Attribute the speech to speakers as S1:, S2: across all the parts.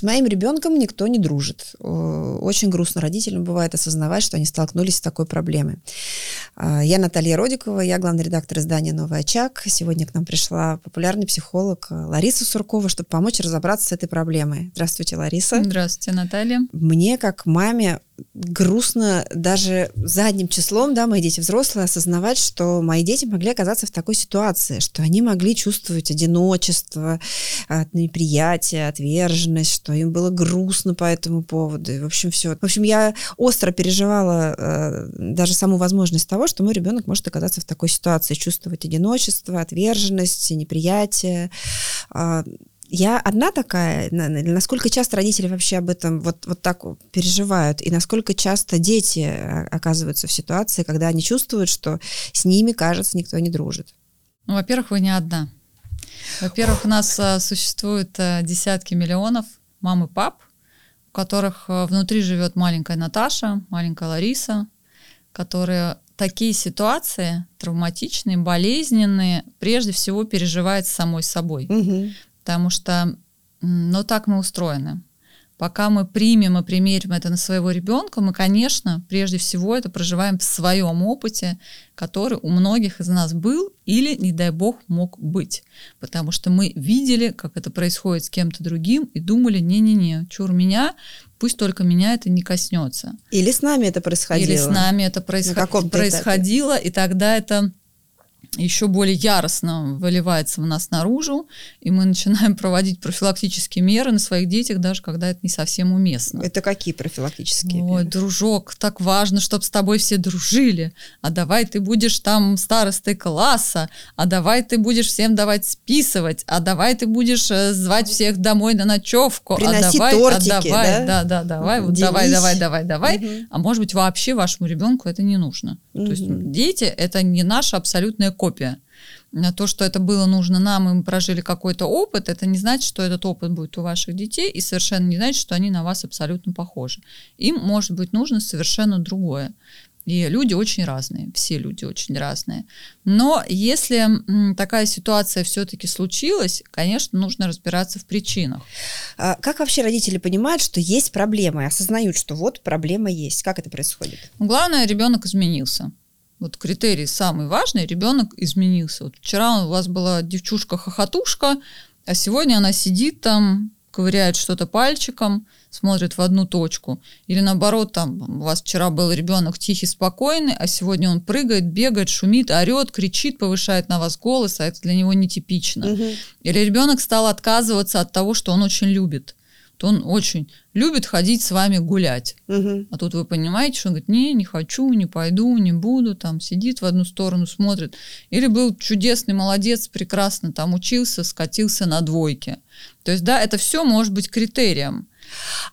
S1: С моим ребенком никто не дружит. Очень грустно родителям бывает осознавать, что они столкнулись с такой проблемой. А, я Наталья Родикова, я главный редактор издания «Новый очаг». Сегодня к нам пришла популярный психолог Лариса Суркова, чтобы помочь разобраться с этой проблемой. Здравствуйте, Лариса.
S2: Здравствуйте, Наталья.
S1: Мне, как маме, грустно даже задним числом, да, мои дети взрослые, осознавать, что мои дети могли оказаться в такой ситуации, что они могли чувствовать одиночество, неприятие, отверженность, что им было грустно по этому поводу. И, в общем, все. В общем, я остро переживала э, даже саму возможность того, что мой ребенок может оказаться в такой ситуации, чувствовать одиночество, отверженность, неприятие. Э, я одна такая? Насколько часто родители вообще об этом вот, вот так переживают? И насколько часто дети а, оказываются в ситуации, когда они чувствуют, что с ними, кажется, никто не дружит?
S2: Ну, во-первых, вы не одна. Во-первых, у нас а, существует а, десятки миллионов мам и пап, у которых внутри живет маленькая Наташа, маленькая Лариса, которые такие ситуации травматичные, болезненные, прежде всего переживает самой собой. Угу потому что, ну, так мы устроены. Пока мы примем и примерим это на своего ребенка, мы, конечно, прежде всего это проживаем в своем опыте, который у многих из нас был или, не дай бог, мог быть. Потому что мы видели, как это происходит с кем-то другим и думали, не-не-не, чур меня, пусть только меня это не коснется.
S1: Или с нами это происходило.
S2: Или с нами это происход... происходило, этапе. и тогда это еще более яростно выливается в нас наружу, и мы начинаем проводить профилактические меры на своих детях, даже когда это не совсем уместно.
S1: Это какие профилактические
S2: Ой,
S1: меры?
S2: дружок, так важно, чтобы с тобой все дружили, а давай ты будешь там старостой класса, а давай ты будешь всем давать списывать, а давай ты будешь э, звать всех домой на ночевку,
S1: Приноси
S2: а давай,
S1: тортики,
S2: а давай,
S1: да?
S2: да, да, давай, вот давай, давай, давай, давай, угу. а может быть вообще вашему ребенку это не нужно. Угу. То есть дети это не наша абсолютная копия. То, что это было нужно нам, и мы прожили какой-то опыт, это не значит, что этот опыт будет у ваших детей, и совершенно не значит, что они на вас абсолютно похожи. Им может быть нужно совершенно другое. И люди очень разные, все люди очень разные. Но если такая ситуация все-таки случилась, конечно, нужно разбираться в причинах.
S1: А как вообще родители понимают, что есть проблема, и осознают, что вот проблема есть? Как это происходит?
S2: Главное, ребенок изменился. Вот критерий самый важный, ребенок изменился. Вот вчера у вас была девчушка-хохотушка, а сегодня она сидит там, ковыряет что-то пальчиком, смотрит в одну точку. Или наоборот, там у вас вчера был ребенок тихий, спокойный, а сегодня он прыгает, бегает, шумит, орет, кричит, повышает на вас голос, а это для него нетипично. Угу. Или ребенок стал отказываться от того, что он очень любит то он очень любит ходить с вами гулять. Угу. А тут вы понимаете, что он говорит, не, не хочу, не пойду, не буду, там сидит в одну сторону, смотрит. Или был чудесный молодец, прекрасно там учился, скатился на двойке. То есть, да, это все может быть критерием.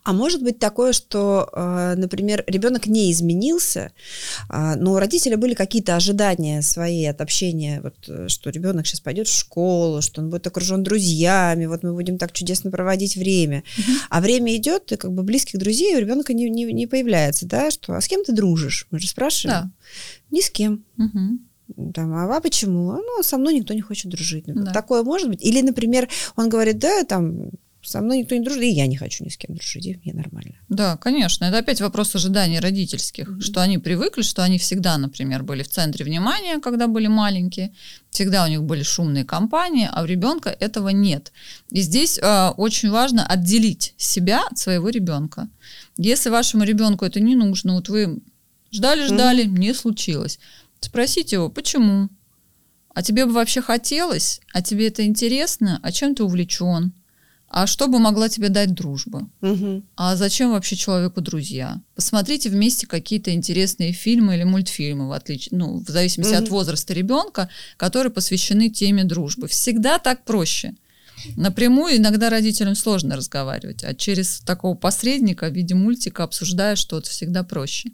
S1: А может быть такое, что, э, например, ребенок не изменился, а, но у родителя были какие-то ожидания свои от общения, вот, э, что ребенок сейчас пойдет в школу, что он будет окружен друзьями, вот мы будем так чудесно проводить время. Угу. А время идет, и как бы близких друзей у ребенка не, не, не появляется, да, что а с кем ты дружишь? Мы же спрашиваем. Да. Ни с кем. Угу. Там, а, а почему? Ну, со мной никто не хочет дружить. Да. Такое может быть. Или, например, он говорит, да, там, со мной никто не дружит, и я не хочу ни с кем дружить, и мне нормально.
S2: Да, конечно. Это опять вопрос ожиданий родительских, mm-hmm. что они привыкли, что они всегда, например, были в центре внимания, когда были маленькие, всегда у них были шумные компании, а у ребенка этого нет. И здесь э, очень важно отделить себя от своего ребенка. Если вашему ребенку это не нужно, вот вы ждали-ждали, mm-hmm. не случилось, спросите его, почему? А тебе бы вообще хотелось? А тебе это интересно? А чем ты увлечен? А что бы могла тебе дать дружба? Угу. А зачем вообще человеку друзья? Посмотрите вместе какие-то интересные фильмы или мультфильмы, в, отлич... ну, в зависимости угу. от возраста ребенка, которые посвящены теме дружбы. Всегда так проще. Напрямую иногда родителям сложно разговаривать, а через такого посредника в виде мультика обсуждая что-то всегда проще.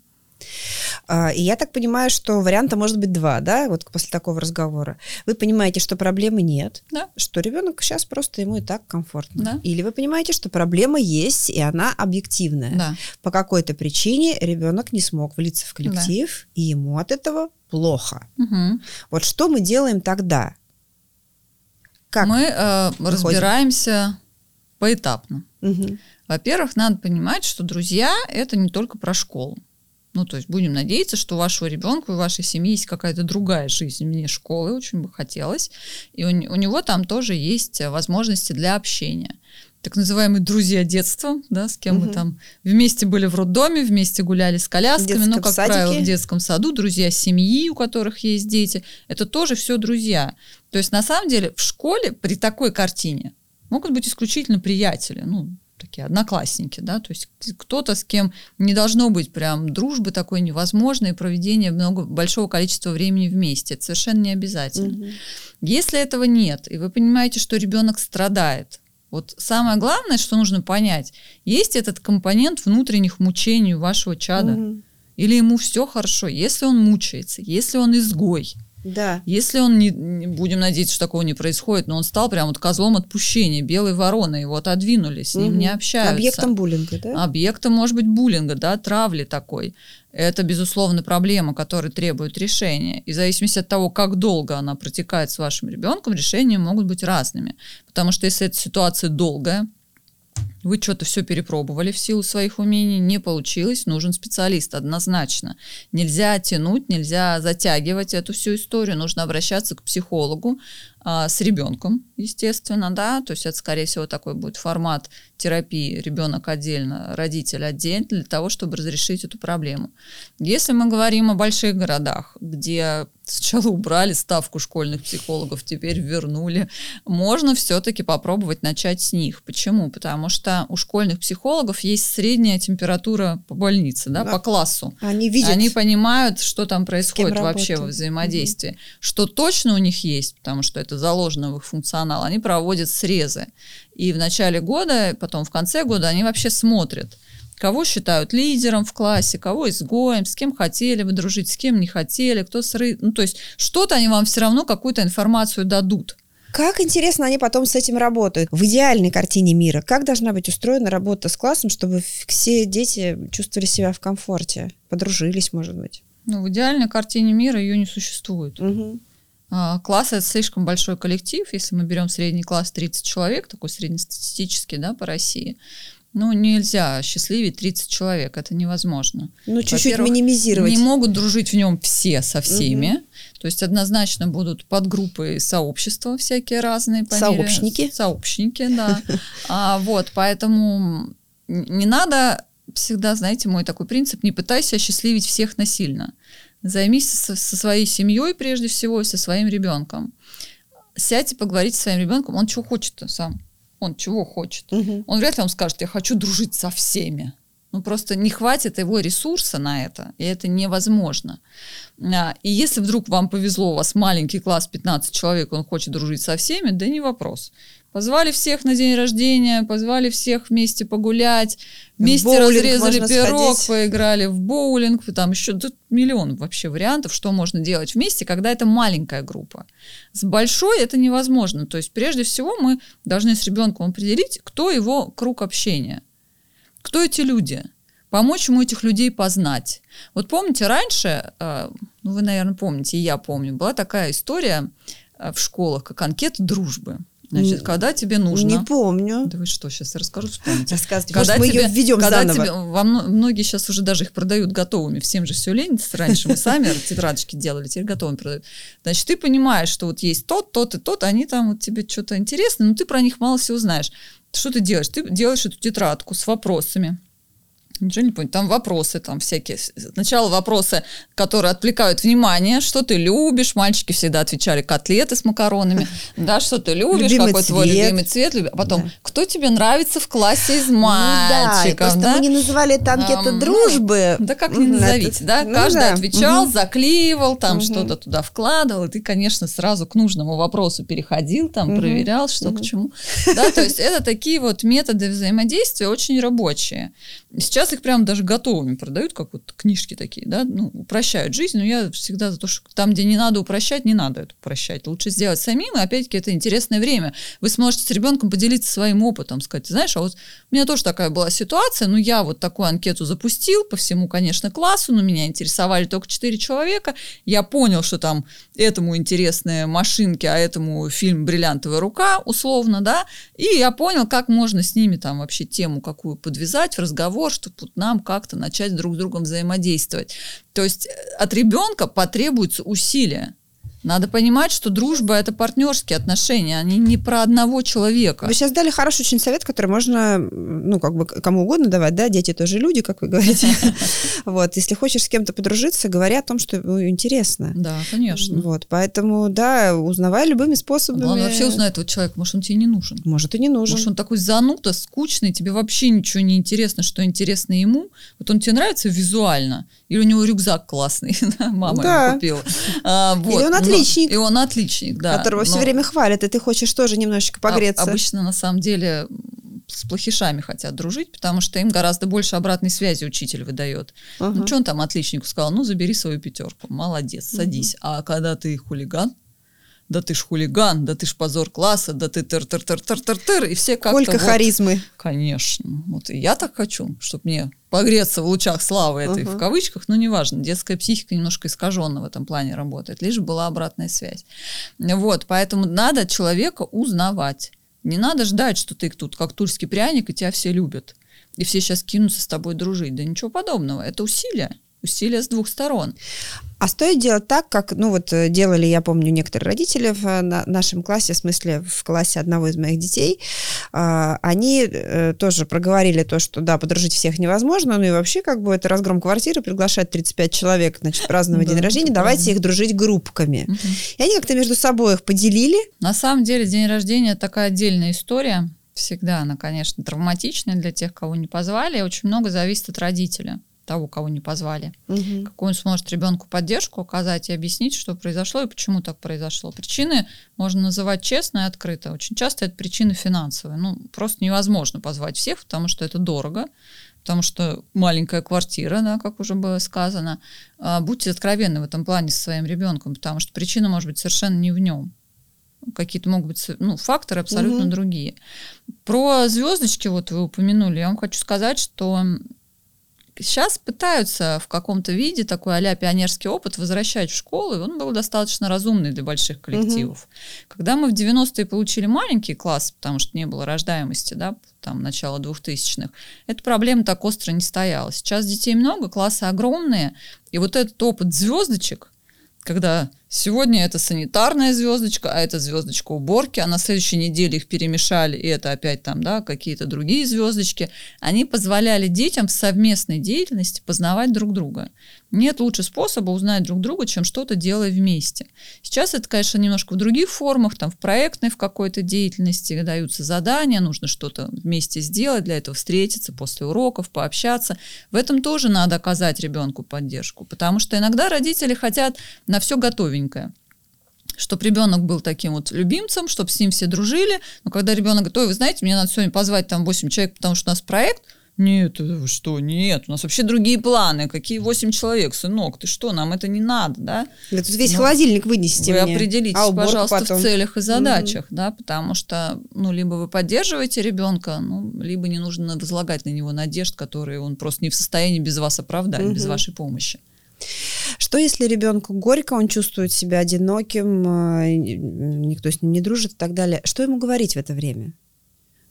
S1: А, и я так понимаю, что варианта может быть два, да, вот после такого разговора. Вы понимаете, что проблемы нет, да. что ребенок сейчас просто ему и так комфортно. Да. Или вы понимаете, что проблема есть, и она объективная. Да. По какой-то причине ребенок не смог влиться в коллектив, да. и ему от этого плохо. Угу. Вот что мы делаем тогда?
S2: Как мы э, разбираемся поэтапно.
S1: Мгм.
S2: Во-первых, надо понимать, что друзья это не только про школу. Ну, то есть будем надеяться, что у вашего ребенка и у вашей семьи есть какая-то другая жизнь вне школы, очень бы хотелось. И у, у него там тоже есть э, возможности для общения. Так называемые друзья детства, да, с кем
S1: Мгм.
S2: вы там вместе были в роддоме, вместе гуляли с колясками, ну, как
S1: садике.
S2: правило, в детском саду, друзья семьи, у которых есть дети, это тоже все друзья. То есть, на самом деле, в школе при такой картине могут быть исключительно приятели, ну, такие одноклассники, да, то есть кто-то, с кем не должно быть прям дружбы такой невозможной, и проведение много, большого количества времени вместе. Это совершенно не обязательно.
S1: Мгм.
S2: Если этого нет, и вы понимаете, что ребенок страдает, вот самое главное, что нужно понять, есть этот компонент внутренних мучений вашего чада,
S1: Мгм.
S2: или ему все хорошо, если он мучается, если он изгой,
S1: Да.
S2: если он, не, не- будем надеяться, что такого не происходит, но он стал прям вот козлом отпущения, белой вороной, его отодвинули, с ним
S1: Мгм.
S2: не общаются.
S1: Объектом буллинга, да?
S2: Объектом может быть буллинга, да, травли такой. Это, безусловно, проблема, которая требует решения. И в зависимости от того, как долго она протекает с вашим ребенком, решения могут быть разными. Потому что если эта ситуация долгая, вы что-то все перепробовали в силу своих умений, не получилось, нужен специалист однозначно. Нельзя тянуть, нельзя затягивать эту всю историю, нужно обращаться к психологу а, с ребенком, естественно, да, то есть это, скорее всего, такой будет формат терапии, ребенок отдельно, родитель отдельно, для того, чтобы разрешить эту проблему. Если мы говорим о больших городах, где сначала убрали ставку школьных психологов, теперь вернули, можно все-таки попробовать начать с них. Почему? Потому что у школьных психологов есть средняя температура по больнице, да,
S1: Да.
S2: по классу.
S1: Они видят.
S2: Они понимают, что там происходит вообще во взаимодействии. Что точно у них есть, потому что это заложено в их функционал, они проводят срезы. И в начале года, потом в конце года они вообще смотрят, кого считают лидером в классе, кого изгоем, с кем хотели вы дружить, с кем не хотели, кто сры... Ну, то есть что-то они вам все равно какую-то информацию дадут.
S1: Как интересно они потом с этим работают. В идеальной картине мира, как должна быть устроена работа с классом, чтобы все дети чувствовали себя в комфорте, подружились, может быть?
S2: Ну, в идеальной картине мира ее не существует. А, Класс это слишком большой коллектив. Если мы берем средний класс 30 человек, такой среднестатистический, да, по России, ну, нельзя счастливить 30 человек, это невозможно.
S1: Ну, чуть-чуть минимизировать.
S2: Не могут дружить в нем все со всеми. То есть однозначно будут подгруппы сообщества всякие разные. по мере-
S1: Сообщники.
S2: Сообщники, да. А, вот, поэтому не надо всегда, знаете, мой такой принцип, не пытайся осчастливить всех насильно. Займись со, со своей семьей прежде всего и со своим ребенком. Сядьте, поговорите со своим ребенком, он чего хочет сам. Он чего хочет.
S1: Мгм.
S2: Он вряд ли вам скажет, я хочу дружить со всеми. Ну, просто не хватит его ресурса на это, и это невозможно. А, И если вдруг вам повезло, у вас маленький класс, 15 человек, он хочет дружить со всеми, да не вопрос. Позвали всех на день рождения, позвали всех вместе погулять, вместе разрезали пирог,
S1: сходить.
S2: поиграли в боулинг, там еще тут миллион вообще вариантов, что можно делать вместе, когда это маленькая группа. С большой это невозможно. То есть прежде всего мы должны с ребенком определить, кто его круг общения, кто эти люди, помочь ему этих людей познать. Вот помните, раньше, э, ну вы, наверное, помните, и я помню, была такая история э, в школах, как анкета дружбы. Значит,
S1: Н-
S2: когда тебе нужно...
S1: Не помню.
S2: Да вы что, сейчас я расскажу, вспомните.
S1: Рассказывайте.
S2: Когда
S1: Может, мы ее
S2: тебе-
S1: введем
S2: когда
S1: заново.
S2: тебе- мно- многие сейчас уже даже их продают готовыми, всем же все лень. Раньше мы сами тетрадочки делали, теперь готовыми продают. Значит, ты понимаешь, что вот есть тот, тот и тот, они там вот тебе что-то интересно, но ты про них мало всего знаешь. Что ты делаешь? Ты делаешь эту тетрадку с вопросами. Ничего не понял. Там вопросы там всякие. Сначала вопросы, которые отвлекают внимание. Что ты любишь? Мальчики всегда отвечали котлеты с макаронами. Да, что ты любишь?
S1: Любимый
S2: какой твой
S1: цвет.
S2: любимый цвет? А потом,
S1: Да.
S2: кто тебе нравится в классе из
S1: Ну да,
S2: мальчиков? да?
S1: мы не называли это анкета
S2: ну,
S1: дружбы.
S2: Да как не назовите, да?
S1: ну
S2: Каждый
S1: да,
S2: отвечал,
S1: мгм.
S2: заклеивал, там
S1: Мгм.
S2: что-то туда вкладывал, и ты, конечно, сразу к нужному вопросу переходил, там
S1: Мгм.
S2: проверял, что к чему. Да, то есть это такие вот методы взаимодействия очень рабочие. Сейчас Сейчас их прям даже готовыми продают, как вот книжки такие, да, ну, упрощают жизнь, но я всегда за то, что там, где не надо упрощать, не надо это упрощать. Лучше сделать самим, и опять-таки это интересное время. Вы сможете с ребенком поделиться своим опытом, сказать, знаешь, а вот у меня тоже такая была ситуация, ну, я вот такую анкету запустил по всему, конечно, классу, но меня интересовали только 4 человека, я понял, что там этому интересные машинки, а этому фильм «Бриллиантовая рука», условно, да, и я понял, как можно с ними там вообще тему какую подвязать в разговор, чтобы вот нам как-то начать друг с другом взаимодействовать. То есть от ребенка потребуется усилия. Надо понимать, что дружба это партнерские отношения, они не про одного человека.
S1: Вы сейчас дали хороший очень совет, который можно, ну, как бы кому угодно давать, да, дети тоже люди, как вы говорите. Вот, если хочешь с кем-то подружиться, говори о том, что ну, интересно.
S2: Да, конечно.
S1: Вот, поэтому, да, узнавай любыми способами.
S2: Он вообще узнает этот человек, может, он тебе не нужен.
S1: Может, и не нужен.
S2: Может, он такой зануда, скучный, тебе вообще ничего не интересно, что интересно ему. Вот он тебе нравится визуально, или у него рюкзак классный, мама да. ему купила.
S1: А, вот. Или он отличник.
S2: И он отличник, да.
S1: Которого но... все время хвалят, и ты хочешь тоже немножечко погреться.
S2: А, обычно, на самом деле, с плохишами хотят дружить, потому что им гораздо больше обратной связи учитель выдает. Uh-huh. Ну, что он там отличнику сказал? Ну, забери свою пятерку. Молодец, садись. Uh-huh. А когда ты хулиган, да ты ж хулиган, да ты ж позор класса, да ты тыр тыр тыр тыр тыр тыр и все как-то
S1: Сколько вот, харизмы.
S2: Конечно. Вот и я так хочу, чтобы мне погреться в лучах славы этой uh-huh. в кавычках, но неважно, детская психика немножко искаженно в этом плане работает, лишь была обратная связь. Вот, поэтому надо человека узнавать. Не надо ждать, что ты тут как тульский пряник, и тебя все любят. И все сейчас кинутся с тобой дружить. Да ничего подобного. Это усилия усилия с двух сторон.
S1: А стоит делать так, как, ну вот э, делали, я помню, некоторые родители в э, нашем классе, в смысле в классе одного из моих детей, а, они э, тоже проговорили то, что да, подружить всех невозможно, ну и вообще как бы это разгром квартиры, приглашать 35 человек, значит, праздновать день рождения, давайте их дружить группками. И они как-то между собой их поделили.
S2: На самом деле день рождения такая отдельная история. Всегда она, конечно, травматичная для тех, кого не позвали. Очень много зависит от родителя того, кого не позвали. Угу. Какую он сможет ребенку поддержку оказать и объяснить, что произошло и почему так произошло. Причины можно называть честно и открыто. Очень часто это причины финансовые. Ну, просто невозможно позвать всех, потому что это дорого, потому что маленькая квартира, да, как уже было сказано. А, будьте откровенны в этом плане со своим ребенком, потому что причина может быть совершенно не в нем какие-то могут быть ну, факторы абсолютно угу. другие. Про звездочки, вот вы упомянули, я вам хочу сказать, что Сейчас пытаются в каком-то виде такой а пионерский опыт возвращать в школу, и он был достаточно разумный для больших коллективов. Угу. Когда мы в 90-е получили маленький класс, потому что не было рождаемости, да, там, начала 2000-х, эта проблема так остро не стояла. Сейчас детей много, классы огромные, и вот этот опыт звездочек, когда сегодня это санитарная звездочка, а это звездочка уборки, а на следующей неделе их перемешали, и это опять там, да, какие-то другие звездочки, они позволяли детям в совместной деятельности познавать друг друга. Нет лучше способа узнать друг друга, чем что-то делая вместе. Сейчас это, конечно, немножко в других формах, там в проектной в какой-то деятельности даются задания, нужно что-то вместе сделать, для этого встретиться после уроков, пообщаться. В этом тоже надо оказать ребенку поддержку, потому что иногда родители хотят на все готовенькое чтобы ребенок был таким вот любимцем, чтобы с ним все дружили. Но когда ребенок говорит, ой, вы знаете, мне надо сегодня позвать там 8 человек, потому что у нас проект, нет, что, нет, у нас вообще другие планы. Какие восемь человек, сынок, ты что, нам это не надо, да?
S1: Да тут весь ну, холодильник вынесите
S2: Вы
S1: мне.
S2: определитесь, а пожалуйста, потом. в целях и задачах, mm-hmm. да, потому что, ну, либо вы поддерживаете ребенка, ну, либо не нужно возлагать на него надежд, которые он просто не в состоянии без вас оправдать, mm-hmm. без вашей помощи.
S1: Что если ребенку горько, он чувствует себя одиноким, э, никто с ним не дружит и так далее? Что ему говорить в это время?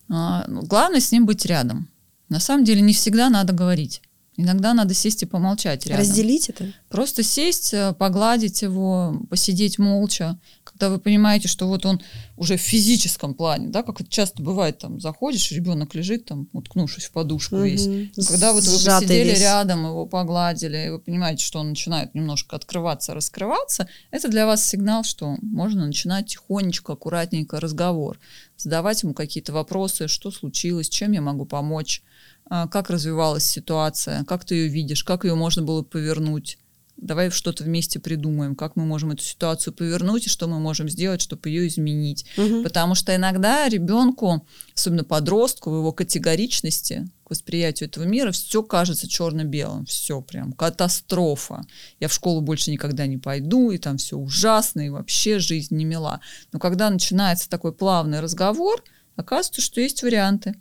S2: А, ну, главное с ним быть рядом. На самом деле не всегда надо говорить. Иногда надо сесть и помолчать рядом.
S1: Разделить это?
S2: Просто сесть, э, погладить его, посидеть молча. Когда вы понимаете, что вот он уже в физическом плане, да, как это часто бывает, там заходишь, ребенок лежит там, уткнувшись в подушку угу. весь. Когда вот вы Сжатый посидели весь. рядом, его погладили, и вы понимаете, что он начинает немножко открываться, раскрываться, это для вас сигнал, что можно начинать тихонечко, аккуратненько разговор, задавать ему какие-то вопросы, что случилось, чем я могу помочь а, как развивалась ситуация, как ты ее видишь, как ее можно было повернуть. Давай что-то вместе придумаем, как мы можем эту ситуацию повернуть и что мы можем сделать, чтобы ее изменить. Угу. Потому что иногда ребенку, особенно подростку, в его категоричности к восприятию этого мира, все кажется черно-белым, все прям катастрофа. Я в школу больше никогда не пойду, и там все ужасно, и вообще жизнь не мила. Но когда начинается такой плавный разговор, оказывается, что есть варианты.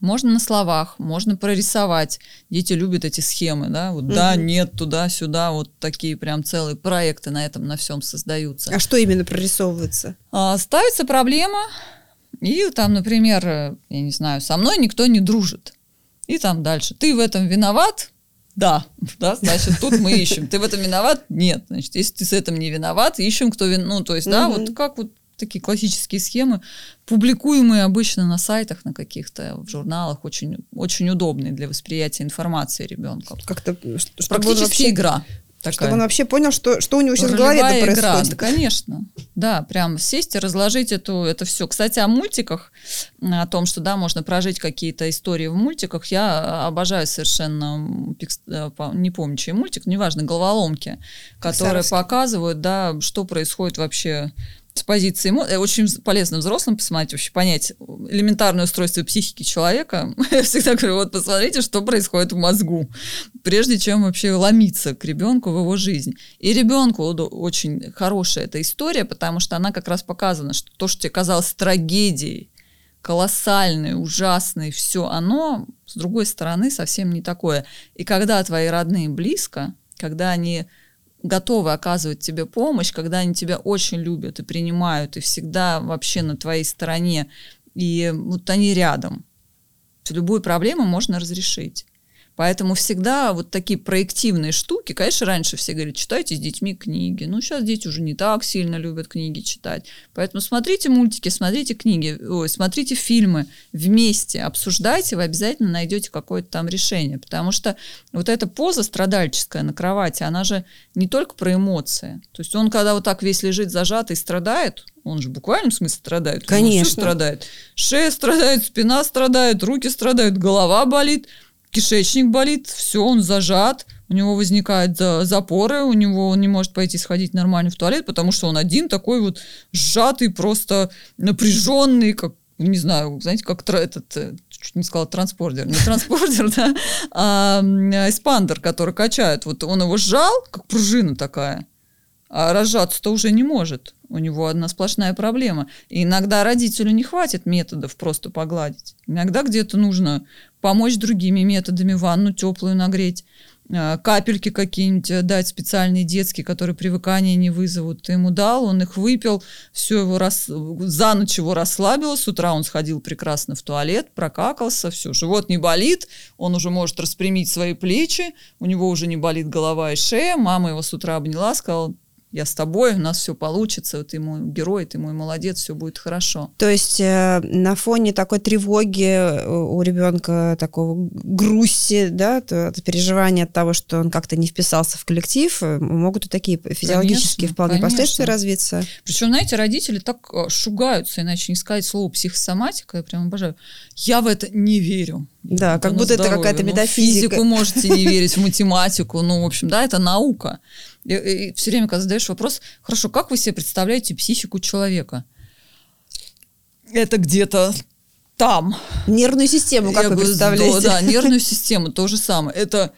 S2: Можно на словах, можно прорисовать. Дети любят эти схемы, да, вот угу. да, нет, туда-сюда, вот такие прям целые проекты на этом, на всем создаются.
S1: А что именно прорисовывается?
S2: А, ставится проблема, и там, например, я не знаю, со мной никто не дружит. И там дальше, ты в этом виноват? Да, да, значит, тут мы ищем. Ты в этом виноват? Нет. Значит, если ты с этим не виноват, ищем, кто виноват. Ну, то есть, да, вот как вот такие классические схемы, публикуемые обычно на сайтах, на каких-то в журналах, очень, очень удобные для восприятия информации ребенка.
S1: Как-то
S2: практически вообще, игра.
S1: Такая. Чтобы он вообще понял, что, что у него сейчас в голове происходит. Игра,
S2: да, конечно. Да, прям сесть и разложить эту, это все. Кстати, о мультиках, о том, что да, можно прожить какие-то истории в мультиках, я обожаю совершенно, э, не помню, чей мультик, неважно, головоломки, которые показывают, да, что происходит вообще с позиции э, очень полезно взрослым посмотреть, вообще понять элементарное устройство психики человека. Я всегда говорю, вот посмотрите, что происходит в мозгу, прежде чем вообще ломиться к ребенку в его жизнь. И ребенку очень хорошая эта история, потому что она как раз показана, что то, что тебе казалось трагедией, колоссальной, ужасной, все оно, с другой стороны, совсем не такое. И когда твои родные близко, когда они готовы оказывать тебе помощь, когда они тебя очень любят и принимают, и всегда вообще на твоей стороне, и вот они рядом. Любую проблему можно разрешить. Поэтому всегда вот такие проективные штуки, конечно, раньше все говорят, читайте с детьми книги. Ну, сейчас дети уже не так сильно любят книги читать. Поэтому смотрите мультики, смотрите книги, ой, смотрите фильмы вместе, обсуждайте, вы обязательно найдете какое-то там решение. Потому что вот эта поза страдальческая на кровати, она же не только про эмоции. То есть он, когда вот так весь лежит зажатый страдает, он же в буквальном смысле страдает.
S1: Конечно.
S2: Все страдает. Шея страдает, спина страдает, руки страдают, голова болит – кишечник болит, все, он зажат, у него возникают запоры, у него он не может пойти сходить нормально в туалет, потому что он один такой вот сжатый, просто напряженный, как не знаю, знаете, как этот, э, чуть не сказала транспортер, не транспортер, да, а эспандер, который качает. Вот он его сжал, как пружина такая, а разжаться-то уже не может. У него одна сплошная проблема. И иногда родителю не хватит методов просто погладить. Иногда где-то нужно помочь другими методами, ванну теплую нагреть, а, капельки какие-нибудь дать специальные детские, которые привыкания не вызовут. Ты ему дал, он их выпил, все его рас... за ночь его расслабило, с утра он сходил прекрасно в туалет, прокакался, все, живот не болит, он уже может распрямить свои плечи, у него уже не болит голова и шея, мама его с утра обняла, сказала, я с тобой, у нас все получится, ты мой герой, ты мой молодец, все будет хорошо.
S1: То есть э, на фоне такой тревоги э, у ребенка, такого грусти, да, то, от переживания от того, что он как-то не вписался в коллектив, э, могут и такие физиологические конечно, вполне конечно. последствия развиться.
S2: Причем, знаете, родители так э, шугаются, иначе не сказать слово психосоматика, я прям обожаю. Я в это не верю.
S1: Да, как будто здоровье. это какая-то ну, метафизика.
S2: Ну, физику можете не верить, в математику, ну, в общем, да, это наука. И, и все время, когда задаешь вопрос, хорошо, как вы себе представляете психику человека? Это где-то там.
S1: Нервную систему, как Я вы представляете?
S2: Да, да, нервную систему, то же самое. Это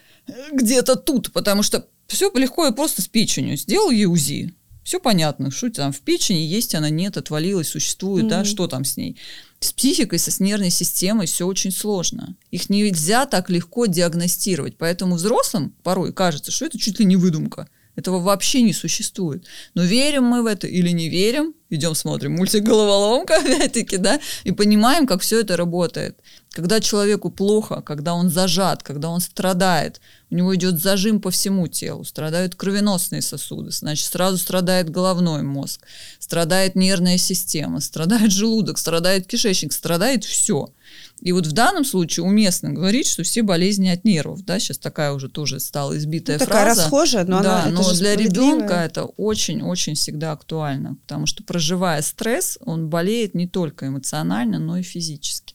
S2: где-то тут, потому что все легко и просто с печенью. Сделал ей УЗИ, все понятно, что там в печени есть, она нет, отвалилась, существует, mm-hmm. да, что там с ней. С психикой, со с нервной системой все очень сложно. Их нельзя так легко диагностировать. Поэтому взрослым порой кажется, что это чуть ли не выдумка. Этого вообще не существует. Но верим мы в это или не верим, идем смотрим мультик «Головоломка», опять-таки, да, и понимаем, как все это работает. Когда человеку плохо, когда он зажат, когда он страдает, у него идет зажим по всему телу, страдают кровеносные сосуды, значит, сразу страдает головной мозг, страдает нервная система, страдает желудок, страдает кишечник, страдает все. И вот в данном случае уместно говорить, что все болезни от нервов, да, сейчас такая уже тоже стала избитая
S1: ну,
S2: фраза.
S1: Такая расхожая, но
S2: да,
S1: она
S2: но для ребенка это очень-очень всегда актуально, потому что проживая стресс, он болеет не только эмоционально, но и физически.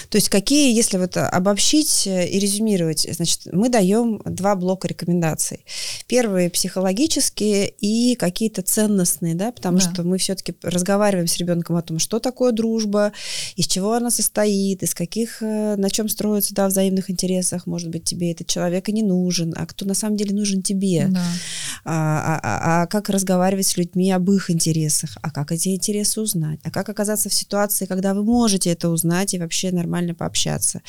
S1: То есть какие, если вот обобщить и резюмировать, значит, мы даем два блока рекомендаций. Первые психологические и какие-то ценностные, да, потому да. что мы все-таки разговариваем с ребенком о том, что такое дружба, из чего она состоит, из каких, э, на чем строится, да, взаимных интересах, может быть, тебе этот человек и не нужен, а кто на самом деле нужен тебе. Да. А, а, а, а как разговаривать с людьми об их интересах, а как эти интересы узнать, а как оказаться в ситуации, когда вы можете это узнать и вообще нормально пообщаться.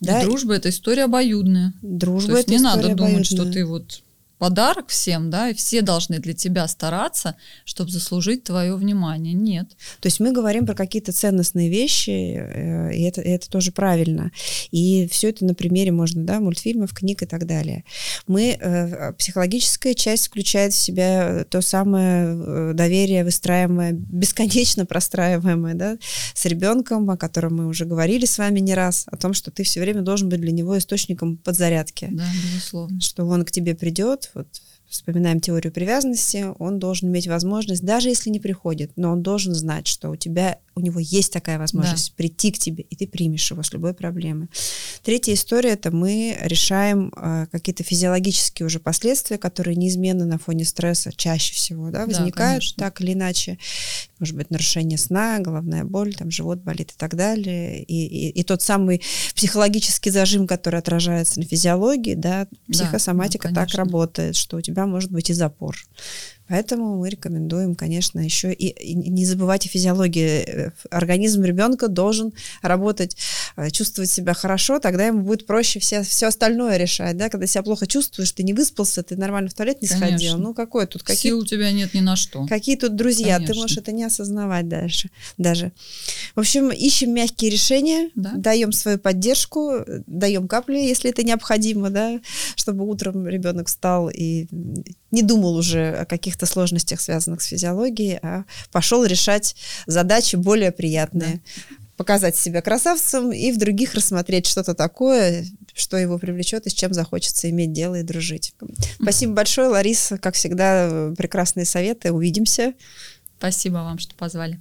S2: Да? дружба это история обоюдная.
S1: Дружба
S2: То
S1: есть
S2: не
S1: надо
S2: думать,
S1: обоюдная.
S2: что ты вот подарок всем, да, и все должны для тебя стараться, чтобы заслужить твое внимание. Нет.
S1: То есть мы говорим про какие-то ценностные вещи, э, и это, и это тоже правильно. И все это на примере можно, да, мультфильмов, книг и так далее. Мы, э, психологическая часть включает в себя то самое э, доверие, выстраиваемое, бесконечно простраиваемое, да, с ребенком, о котором мы уже говорили с вами не раз, о том, что ты все время должен быть для него источником подзарядки.
S2: Да, безусловно.
S1: Что он к тебе придет, вот вспоминаем теорию привязанности, он должен иметь возможность, даже если не приходит, но он должен знать, что у тебя у него есть такая возможность да. прийти к тебе, и ты примешь его с любой проблемой. Третья история это мы решаем э, какие-то физиологические уже последствия, которые неизменно на фоне стресса чаще всего да, возникают да, так или иначе. Может быть, нарушение сна, головная боль, там живот болит и так далее. И, и, и тот самый психологический зажим, который отражается на физиологии, да, психосоматика да, так работает, что у тебя может быть и запор. Поэтому мы рекомендуем, конечно, еще и, и не забывать о физиологии. Организм ребенка должен работать, э, чувствовать себя хорошо, тогда ему будет проще все, все остальное решать. Да? Когда себя плохо чувствуешь, ты не выспался, ты нормально в туалет не конечно. сходил. Ну, какой тут?
S2: Какие, Сил у тебя нет ни на что.
S1: Какие тут друзья? Конечно. Ты можешь это не осознавать дальше. Даже. В общем, ищем мягкие решения, да? даем свою поддержку, даем капли, если это необходимо, да, чтобы утром ребенок встал и не думал уже о каких-то сложностях, связанных с физиологией, а пошел решать задачи более приятные. Да. Показать себя красавцем и в других рассмотреть что-то такое, что его привлечет и с чем захочется иметь дело и дружить. Спасибо большое, Лариса. Как всегда, прекрасные советы. Увидимся.
S2: Спасибо вам, что позвали.